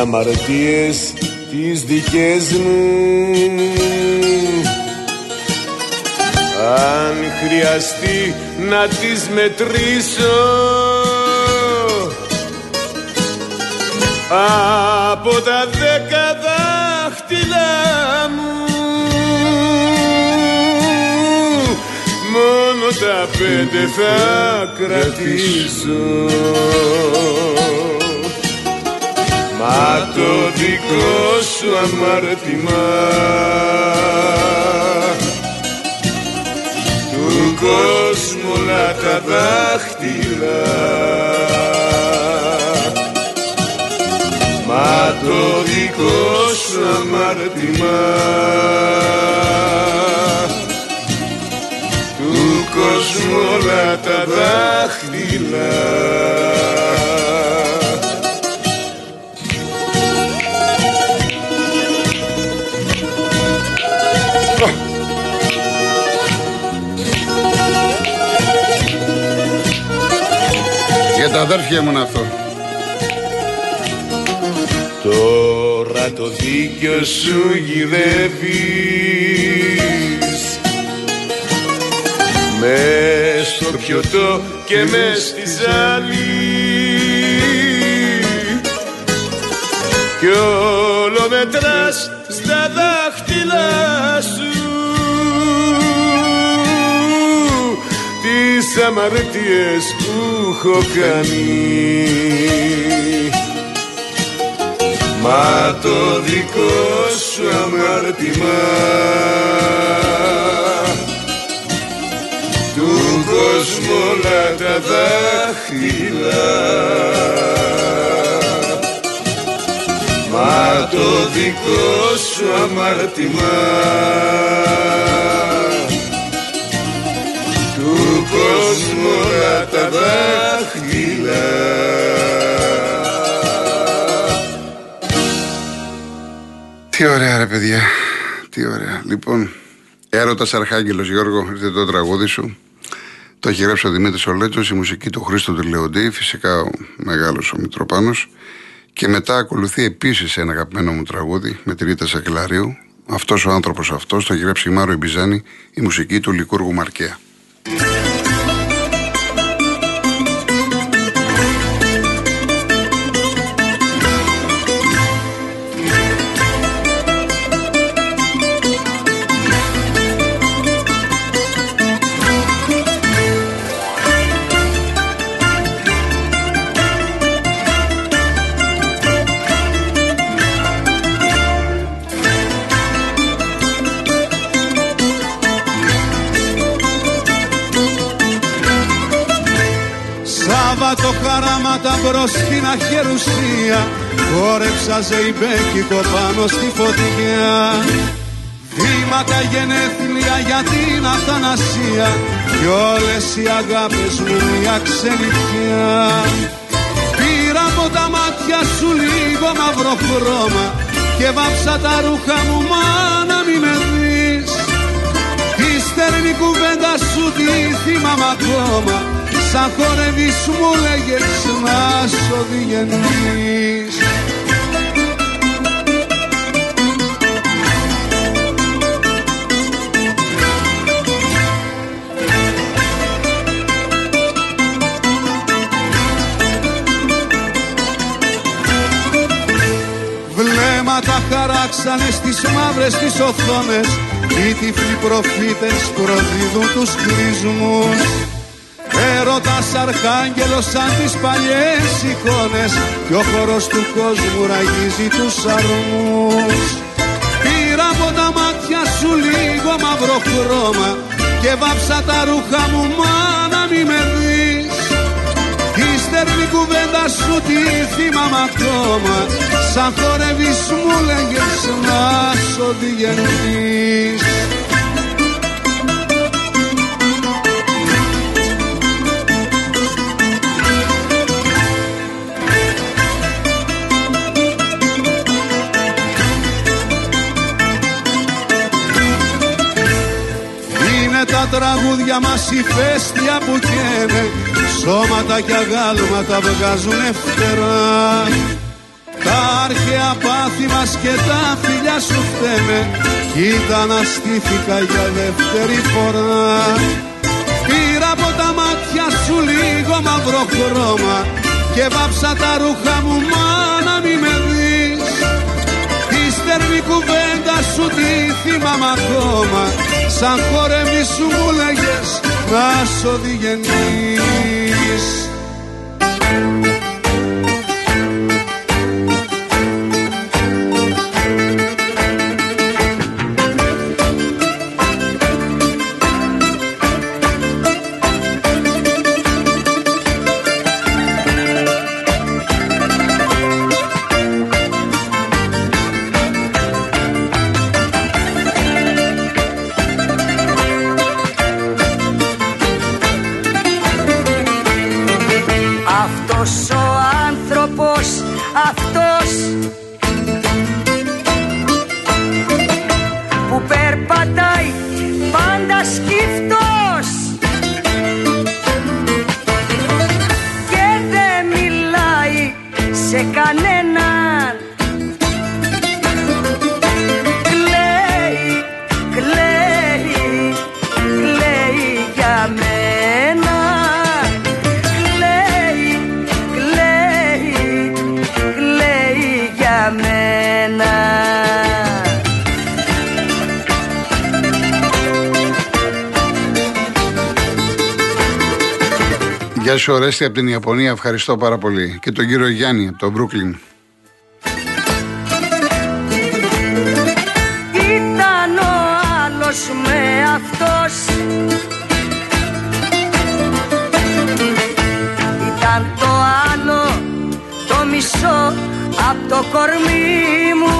τις αμαρτίες τις δικές μου. Αν χρειαστεί να τις μετρήσω από τα δέκα δάχτυλα μου μόνο τα πέντε θα κρατήσω Μα το δικό σου αμάρτημα του κόσμου όλα τα δάχτυλα. Μα το δικό σου αμάρτημα του κόσμου όλα τα δάχτυλα τα αδέρφια μου αυτό. Τώρα το δίκιο σου γυρεύεις μες στο πιωτό και μες στη ζάλη κι αμαρτίες που έχω κάνει. Μα το δικό σου αμάρτημα του κόσμου όλα τα δάχτυλα. Μα το δικό σου αμάρτημα κόσμου όλα τα δάχτυλα Τι ωραία ρε παιδιά Τι ωραία Λοιπόν Έρωτας Αρχάγγελος Γιώργο Ήρθε το τραγούδι σου το έχει γράψει ο Δημήτρης Ολέτσος, η μουσική του Χρήστο του Λεοντή, φυσικά ο μεγάλος ο Μητροπάνος. Και μετά ακολουθεί επίσης ένα αγαπημένο μου τραγούδι με τη Ρίτα Σακελαρίου. Αυτός ο άνθρωπος αυτός, το έχει γράψει η Μάρο Εμπιζάνη, η μουσική του Λικούργου Μαρκέα. Thank you. Αχερουσία χόρεψα ζεϊμπέκικο πάνω στη φωτιά. Βήματα γενέθλια για την αθανασία. Κι όλες οι αγάπες μου μια ξενιτιά. Πήρα από τα μάτια σου λίγο μαύρο χρώμα και βάψα τα ρούχα μου μα να μη με δεις. Η στερνή κουβέντα σου τι θυμάμαι ακόμα Σαν χορεύεις μου λέγες να σ' οδηγενείς Βλέμματα χαράξανε στις μαύρες τις οθόνες Οι τυφλοί προφήτες προδίδουν τους κλεισμούς Έρωτας αρχάγγελος σαν τις παλιές εικόνες και ο χορός του κόσμου ραγίζει τους αρμούς Πήρα από τα μάτια σου λίγο μαύρο χρώμα και βάψα τα ρούχα μου μα να μη με δεις. Η στερνή κουβέντα σου τι θυμάμαι ακόμα σαν χορεύεις μου λέγες να σ' οδηγενείς τραγούδια μας η φέστια που καίνε Σώματα και αγάλματα βγάζουνε φτερά Τα αρχαία πάθη μας και τα φιλιά σου φταίνε Κοίτα να στήθηκα για δεύτερη φορά. Πήρα από τα μάτια σου λίγο μαύρο χρώμα Και βάψα τα ρούχα μου να μη με δεις. Τη στερνή κουβέντα σου τη θυμάμαι ακόμα Σαν χορεύει σου μου λέγες να σ' Γεια σου Ορέστη από την Ιαπωνία, ευχαριστώ πάρα πολύ. Και τον κύριο Γιάννη από το Μπρούκλιν. Ήταν ο άλλος με αυτός Ήταν το άλλο το μισό από το κορμί μου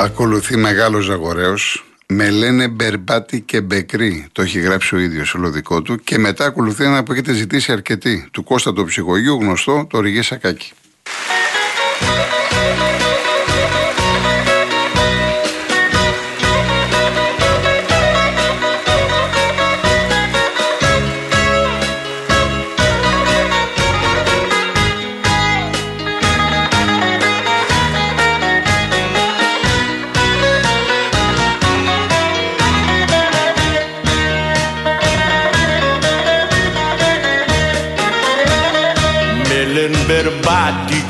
Ακολουθεί μεγάλος Ζαγορέος με λένε Μπερμπάτη και Μπεκρή. Το έχει γράψει ο ίδιος όλο δικό του. Και μετά ακολουθεί ένα που έχετε ζητήσει αρκετή. Του Κώστα του Ψυχογείου, γνωστό, το Ριγέ Σακάκι.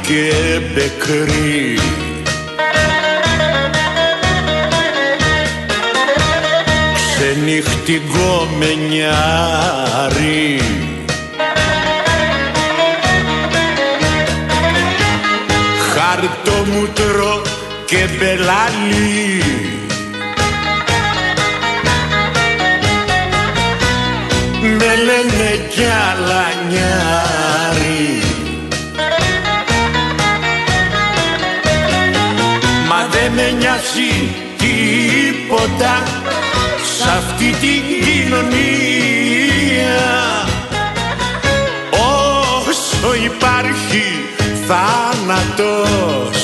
Και μπεκρή νυχτικό μενιάρι Χαρτομούτρο και μπελάλι Με λένε κι άλλα νιάρι με νοιάζει τίποτα σ' αυτή την κοινωνία. Όσο υπάρχει θάνατος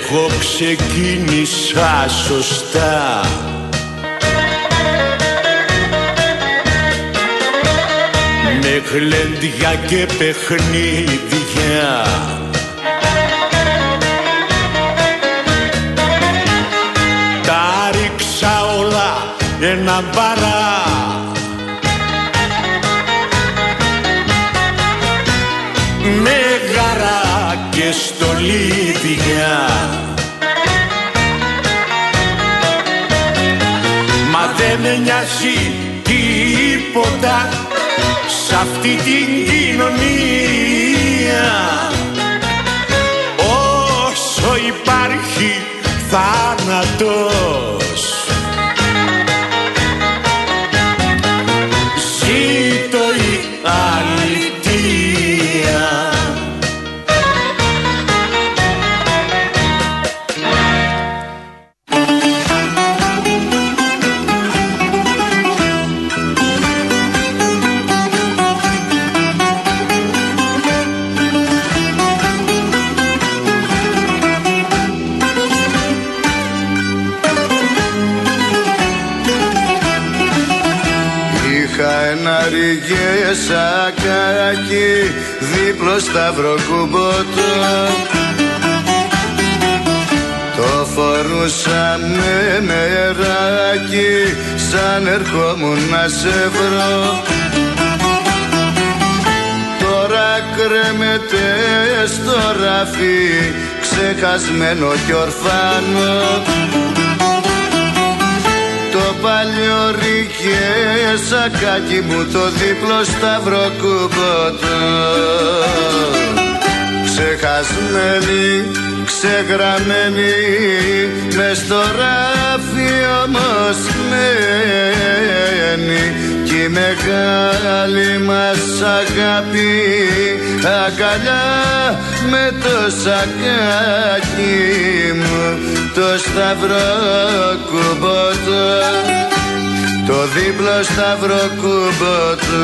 Εγώ ξεκίνησα σωστά. Με γλέντια και παιχνίδια. Τα ρίξα όλα ένα μπαρά και στολίδια Μα δεν με νοιάζει τίποτα Σ' αυτή την κοινωνία δίπλο σταυροκούμποτο Το φορούσα με νεράκι σαν ερχόμουν να σε βρω. Τώρα κρέμεται στο ράφι ξεχασμένο κι ορφάνο το παλιό ρίκε σακάκι μου το δίπλο σταυροκούμποτο Ξεχασμένη, ξεγραμμένη μες στο ράφι όμως μένει. Κι η μεγάλη μας αγάπη αγκαλιά με το σακάκι μου το σταυρό κουμπότο το δίπλο σταυρό κουμπότο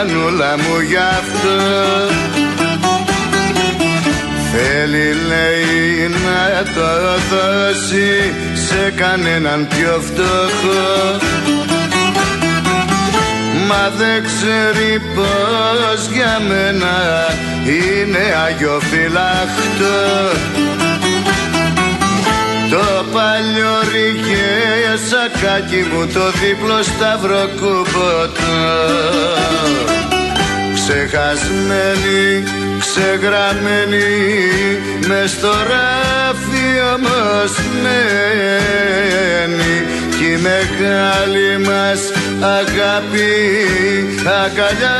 μανούλα μου γι' αυτό. Θέλει λέει να το δώσει σε κανέναν πιο φτωχό. Μα δεν ξέρει πως για μένα είναι αγιοφυλάχτος το παλιό ρίγε σακάκι μου το δίπλο σταυροκούμποτο Ξεχασμένη, ξεγραμμένη μες στο ράφι όμως μένει κι η μεγάλη μας αγάπη αγκαλιά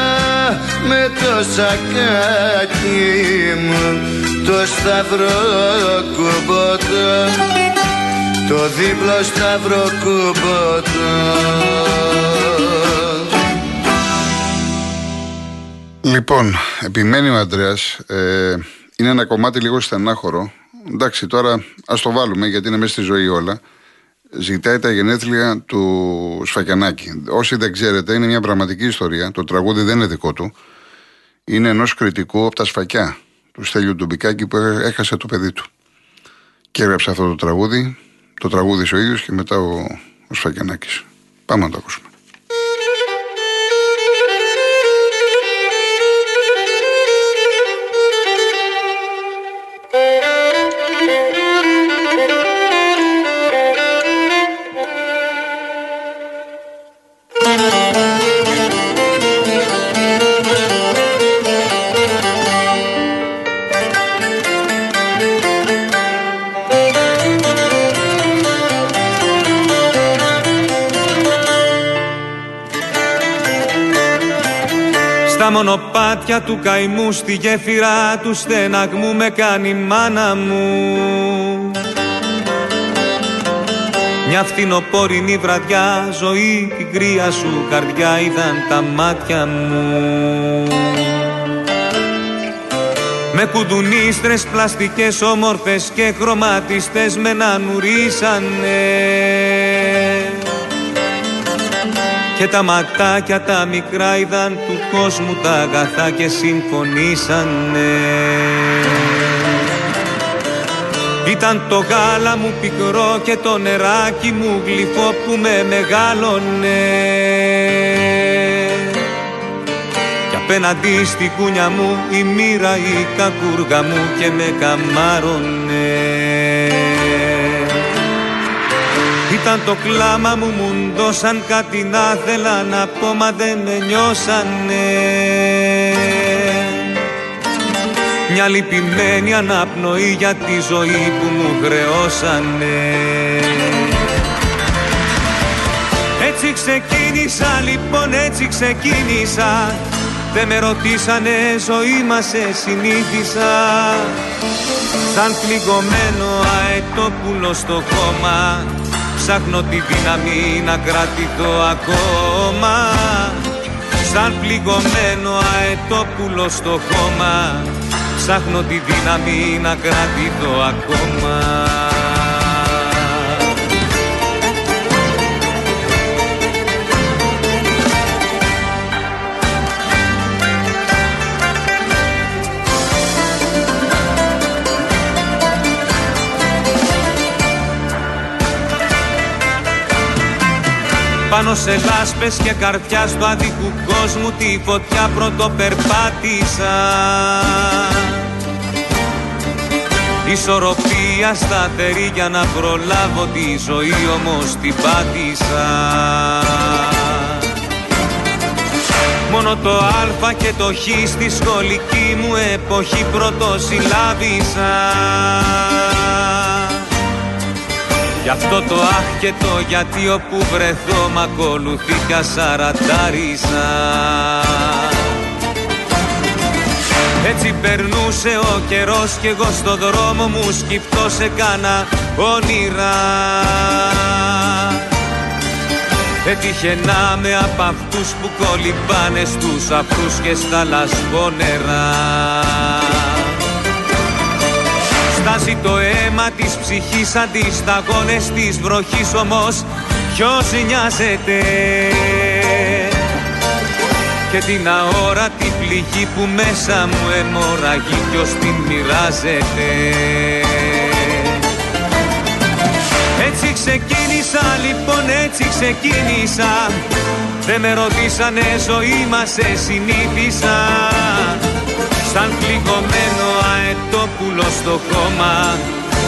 με το σακάκι μου το σταυρό κουμποτό το δίπλο σταυρό κουμποτό Λοιπόν, επιμένει ο Αντρέας, ε, είναι ένα κομμάτι λίγο στενάχωρο. Εντάξει, τώρα ας το βάλουμε γιατί είναι μέσα στη ζωή όλα. Ζητάει τα γενέθλια του Σφακιανάκη. Όσοι δεν ξέρετε, είναι μια πραγματική ιστορία. Το τραγούδι δεν είναι δικό του. Είναι ενός κριτικού από τα Σφακιά, του Στέλιου Ντουμπικάκη, που έχασε το παιδί του. Και έγραψε αυτό το τραγούδι. Το τραγούδι ο ίδιος και μετά ο, ο Σφακιανάκης. Πάμε να το ακούσουμε. Στα μονοπάτια του καημού στη γέφυρα του στεναγμού με κάνει μάνα μου. Μια φθινοπόρινη βραδιά ζωή την κρύα σου καρδιά είδαν τα μάτια μου. Με κουδουνίστρες πλαστικές όμορφες και χρωματιστές με να νουρίσανε και τα ματάκια τα μικρά είδαν του κόσμου τα αγαθά και συμφωνήσανε. Ήταν το γάλα μου πικρό και το νεράκι μου γλυφό που με μεγάλωνε. Κι απέναντι στη κούνια μου η μοίρα η κακούργα μου και με καμάρωνε ήταν το κλάμα μου μου δώσαν κάτι να θέλα να πω μα δεν με νιώσανε. Μια λυπημένη αναπνοή για τη ζωή που μου χρεώσανε. Έτσι ξεκίνησα λοιπόν έτσι ξεκίνησα. Δεν με ρωτήσανε ζωή μας σε συνήθισα. Σαν πληγωμένο αετόπουλο στο κόμμα Ψάχνω τη δύναμη να κρατηθώ ακόμα. Σαν πληγωμένο αετόπουλο στο χώμα Ψάχνω τη δύναμη να κρατηθώ ακόμα Πάνω σε λάσπες και καρδιά στο αδικού κόσμου τη φωτιά πρωτοπερπάτησα. Ισορροπία σταθερή για να προλάβω τη ζωή όμως την πάτησα. Μόνο το α και το χ στη σχολική μου εποχή πρωτοσυλλάβησα Γι' αυτό το αχ και το γιατί όπου βρεθώ μ' ακολουθεί κι ασαρατάρισα Έτσι περνούσε ο καιρός κι εγώ στο δρόμο μου σκυφτό σε κάνα όνειρα. Έτυχε να με απ' αυτούς που κολυμπάνε στους αυτούς και στα λασπόνερα Στάζει το αίμα της ψυχής σαν τις σταγόνες της βροχής όμως ποιος νοιάζεται; Και την αόρατη πληγή που μέσα μου αιμορραγεί ποιος την μοιράζεται; Έτσι ξεκίνησα λοιπόν έτσι ξεκίνησα. Δεν με ρωτήσανε ζωή μας σε συνήθισα Σαν πληγωμένο αετόπουλο στο κόμμα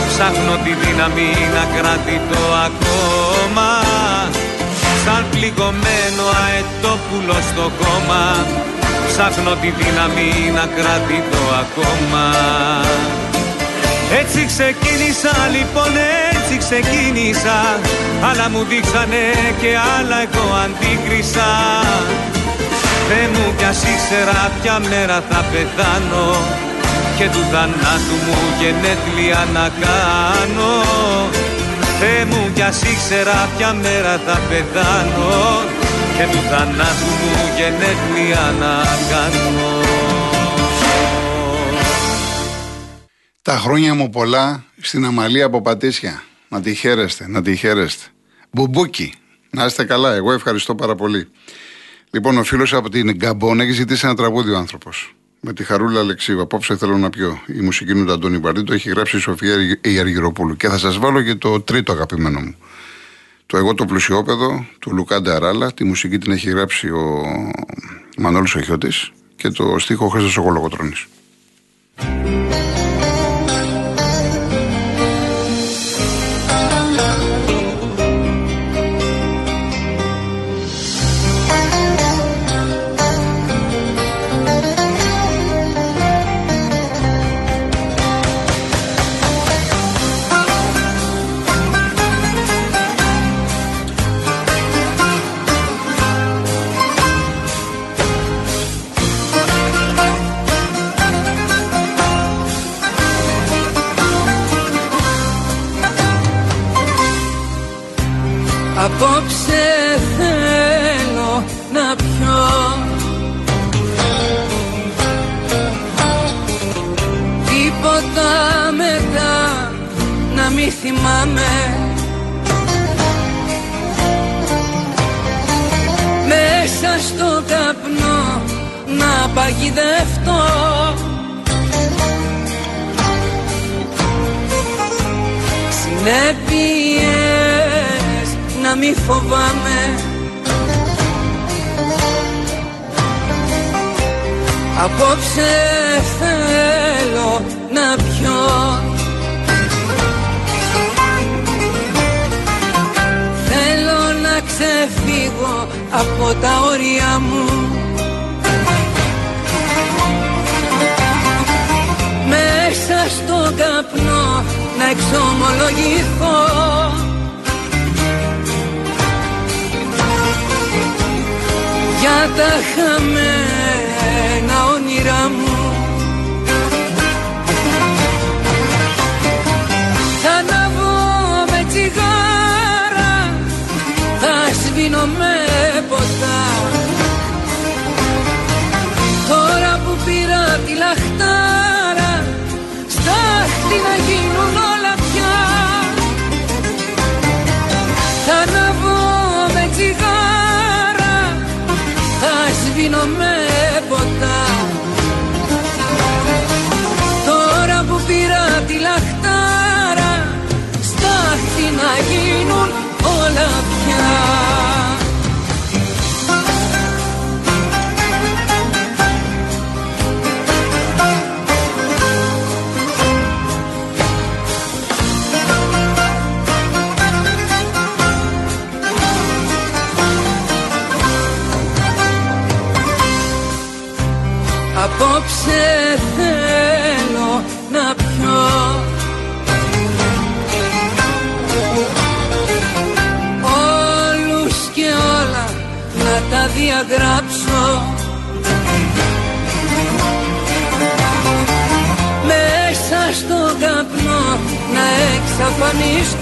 Ψάχνω τη δύναμη να κρατητώ ακόμα. Σαν πληγωμένο αετόπουλο στο κόμμα Ψάχνω τη δύναμη να κρατητώ ακόμα. Έτσι ξεκίνησα λοιπόν έτσι ξεκίνησα. Αλλά μου δείξανε και άλλα εγώ αντίκρισα Θεέ μου κι ας ήξερα ποια μέρα θα πεθάνω και του θανάτου μου γενέθλια να κάνω Θεέ μου κι ας ήξερα ποια μέρα θα πεθάνω και του θανάτου μου γενέθλια να κάνω Τα χρόνια μου πολλά στην Αμαλία από Πατήσια. Να τη χαίρεστε, να τη χαίρεστε. Μπουμπούκι, να είστε καλά. Εγώ ευχαριστώ πάρα πολύ. Λοιπόν, ο φίλος από την Γκαμπόν έχει ζητήσει ένα τραγούδι ο άνθρωπος. Με τη Χαρούλα Αλεξίου. Απόψε θέλω να πιω. Η μουσική του Αντώνη Βαρδή έχει γράψει η Σοφία Αργυροπούλου. Και θα σας βάλω και το τρίτο αγαπημένο μου. Το Εγώ το πλουσιόπαιδο του Λουκά Νταράλα. Τη μουσική την έχει γράψει ο Μανώλης Χιώτης. Και το στίχο ο Χρήστος ο Κολοκοτρώνης. Από τα όρια μου. Μέσα στο καπνό να εξομολογηθώ. Για τα χαμένα γίνουν όλα πια Yazmamıştı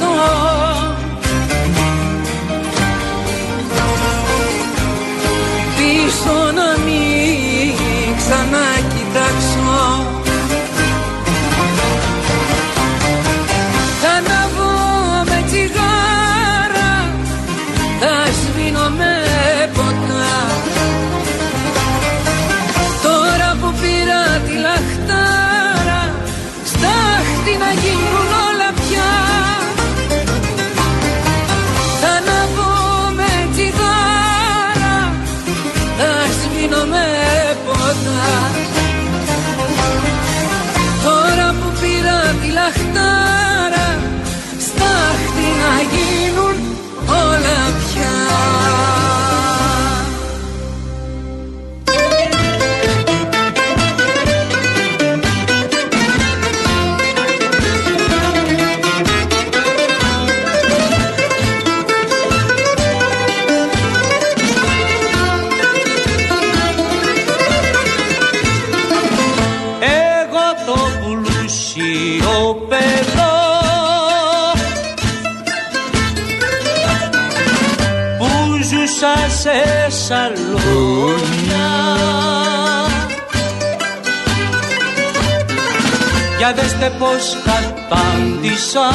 Για δέστε πως κατάντησα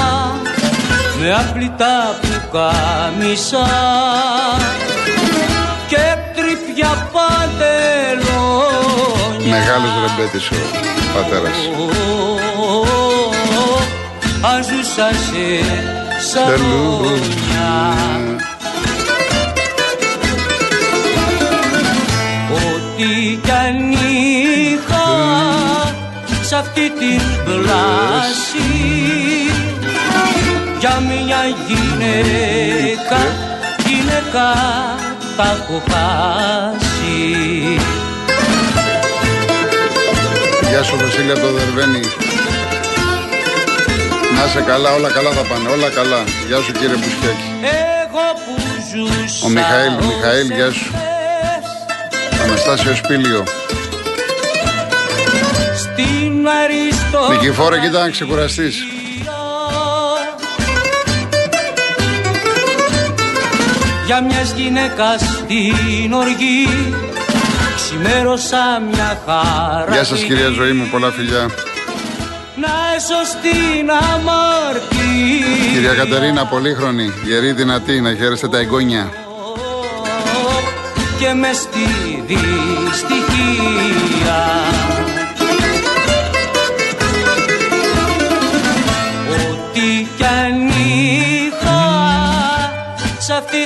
με άπλυτα που κάμισα. Και τρυπιά παντελόνια. Μεγάλος ρεμπέτης ο πατέρας. Αν ζούσα σε σαλόνια. Ό,τι κι αν είχα σ' αυτή την πλάση για μια γυναίκα, γυναίκα τα έχω χάσει. Γεια σου Βασίλη από το Δερβένι. Να είσαι καλά, όλα καλά θα πάνε, όλα καλά. Γεια σου κύριε Μπουσκέκη. Εγώ που ζούσα Ο Μιχαήλ, Μιχαήλ, όσες γεια σου. χθες Αναστάσιο Σπήλιο. Στην αριστό Νικηφόρε, κοίτα να ξεκουραστείς. Για μιας γυναίκας την οργή Ξημέρωσα μια χαρά Γεια σας κυρία Ζωή μου, πολλά φιλιά. Να έσω στην αμαρτία Κυρία Κατερίνα, πολύχρονη, γερή, δυνατή, να χαίρεστε τα εγγόνια. Και μες στη δυστυχία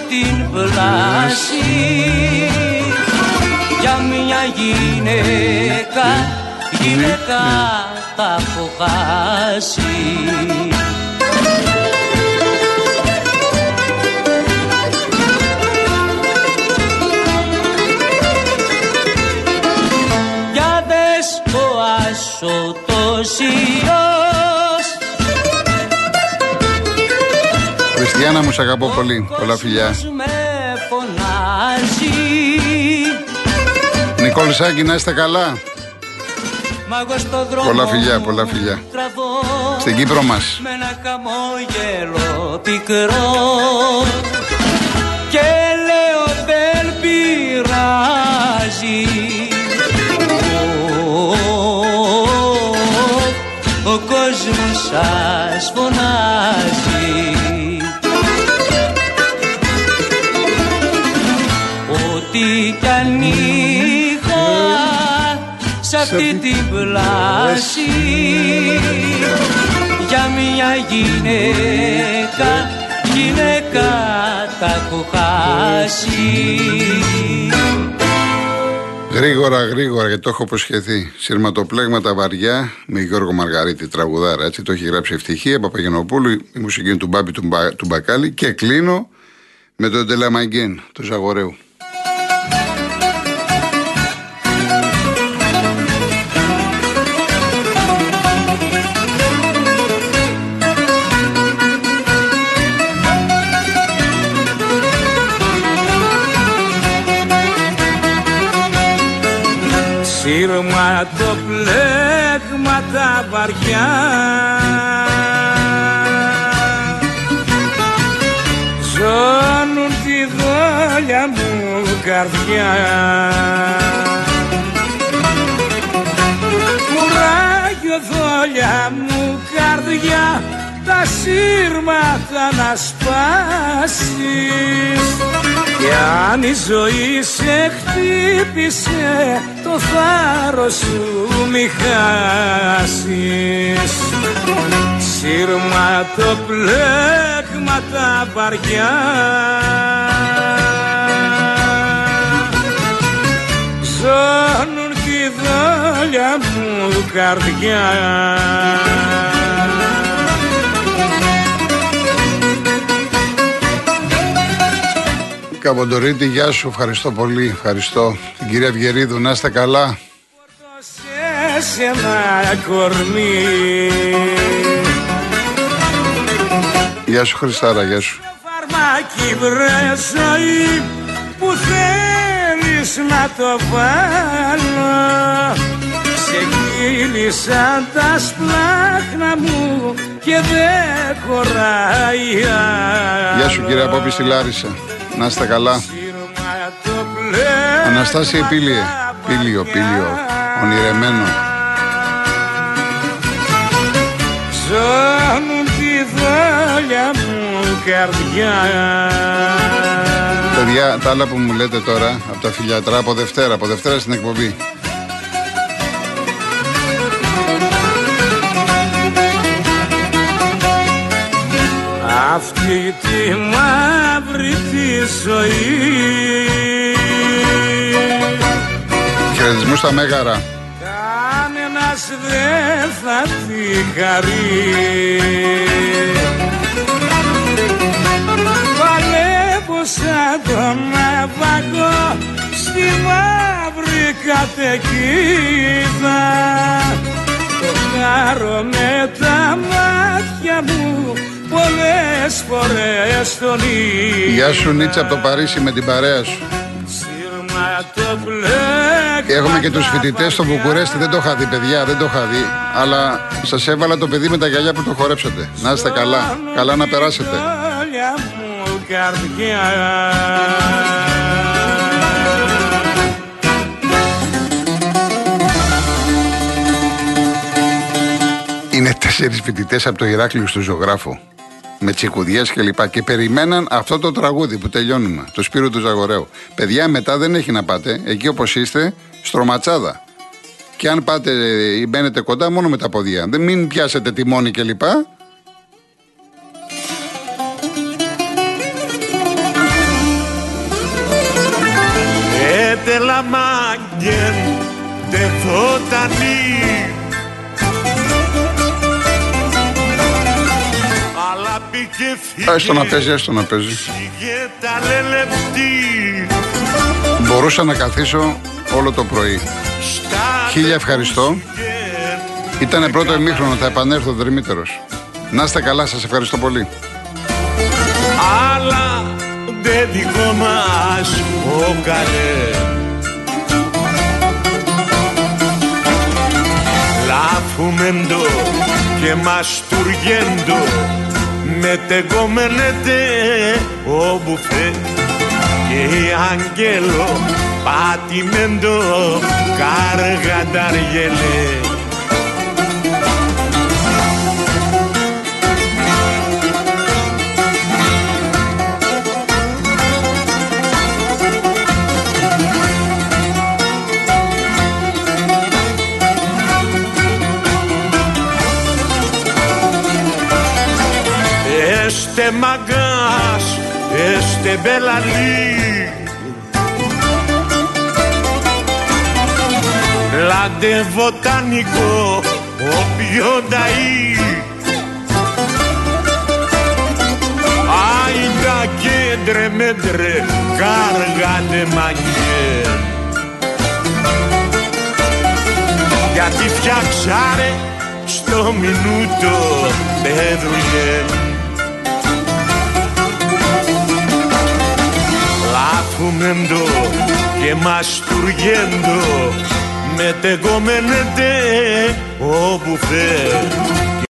την πλάση. Για μια γυναίκα Γυναίκα τα έχω χάσει Για δες το άσο το Χριστιανά μου, σ' αγαπώ πολύ. Πολλά φιλιά. κόσμος με φωνάζει Νικόλ Σάκη, να είστε καλά. Μα εγώ στο δρόμο Πολλά φιλιά, μου πολλά φιλιά. τραβώ Στην Κύπρο μας. με ένα χαμόγελο πικρό και λέω δεν πειράζει Ο, ο κόσμος σας φωνάζει μια γυναίκα, γυναίκα τα έχω χάσει. Γρήγορα, γρήγορα, γιατί το έχω προσχεθεί. Σειρματοπλέγματα βαριά με Γιώργο Μαργαρίτη, τραγουδάρα. Έτσι το έχει γράψει Ευτυχία Παπαγενοπούλου, η μουσική είναι του Μπάμπη του, Μπα- του Μπακάλι. Και κλείνω με τον Τελαμαγκέν, του Ζαγορέου. Σύρμα το πλέγμα τα βαριά. Ζώνουν τη δόλια μου καρδιά. Κουράγιο δόλια μου καρδιά τα σύρματα να σπάσεις. Και αν η ζωή σε χτύπησε το θάρρος σου μη χάσεις. Σύρμα το πλέγμα τα βαριά. Ζώνουν τη δόλια μου καρδιά Καβοντορίτη, γεια σου, ευχαριστώ πολύ. Ευχαριστώ. Την κυρία Ευγερίδου, να είστε καλά. σε ένα κορμί Γεια σου, Χριστάρα, γεια σου. φαρμάκι βρε ζωή που θέλεις να το βάλω σε φίλησαν τα σπλάχνα μου και δεν χωράει Γεια σου κύριε Απόπη στη Λάρισα. Να είστε καλά. Αναστάσια Πήλιε. Πήλιο, πήλιο. Ονειρεμένο. Ζώνουν τη δόλια μου καρδιά Παιδιά, τα άλλα που μου λέτε τώρα από τα φιλιατρά από Δευτέρα, από Δευτέρα στην εκπομπή. Αυτή τη μαύρη τη ζωή. Χαιρετισμού στα Μέγαρα. Κανένας δεν θα τη χαρεί. Παλεύω σαν τον ναυαγό στη μαύρη καταιγίδα. Το χάρω με τα μάτια μου πολλές φορές τον είδα Γεια σου Νίτσα από το Παρίσι με την παρέα σου. Σύρμα το μπλε Έχουμε και τους φοιτητές στο Βουκουρέστι, δεν το είχα δει παιδιά, δεν το είχα δει. Αλλά σας έβαλα το παιδί με τα γυαλιά που το χορέψατε. Να είστε καλά, καλά να περάσετε. Όλια μου καρδιά Είναι τέσσερις φοιτητές από το Ηράκλειο στο ζωγράφο. Με τσικουδιές και λοιπά. Και περιμέναν αυτό το τραγούδι που τελειώνουμε. Το Σπύρο του Ζαγορέου. Παιδιά, μετά δεν έχει να πάτε. Εκεί όπως είστε, στρωματσάδα. Και αν πάτε ή μπαίνετε κοντά, μόνο με τα ποδιά. Δεν μην πιάσετε τιμόνι και λοιπά. Έτε λαμάγγεν τε Έστω να παίζει, έστω να παίζει. Φύγε τα λελεπτή Μπορούσα να καθίσω όλο το πρωί. Στα Χίλια ευχαριστώ. Χριστούγεν Ήταν πρώτο ημίχρονο, θα επανέλθω δρυμύτερος. Να είστε καλά, σας ευχαριστώ πολύ. Αλλά δεν δικό μας ο καλέ Λάφουμεντο και μαστουργέντο μετεγκόμενετε ο μπουφέ και η αγγέλο πατημέντο este μπελαλή Λάντε βοτανικό, ο πιο νταΐ Άιντα κέντρε μέτρε, κάργατε μαγιές. Γιατί φτιάξαρε στο μινούτο πέδουλε Λάφουμεντο και μαστουργέντο μετεγόμενετε όπου φέρ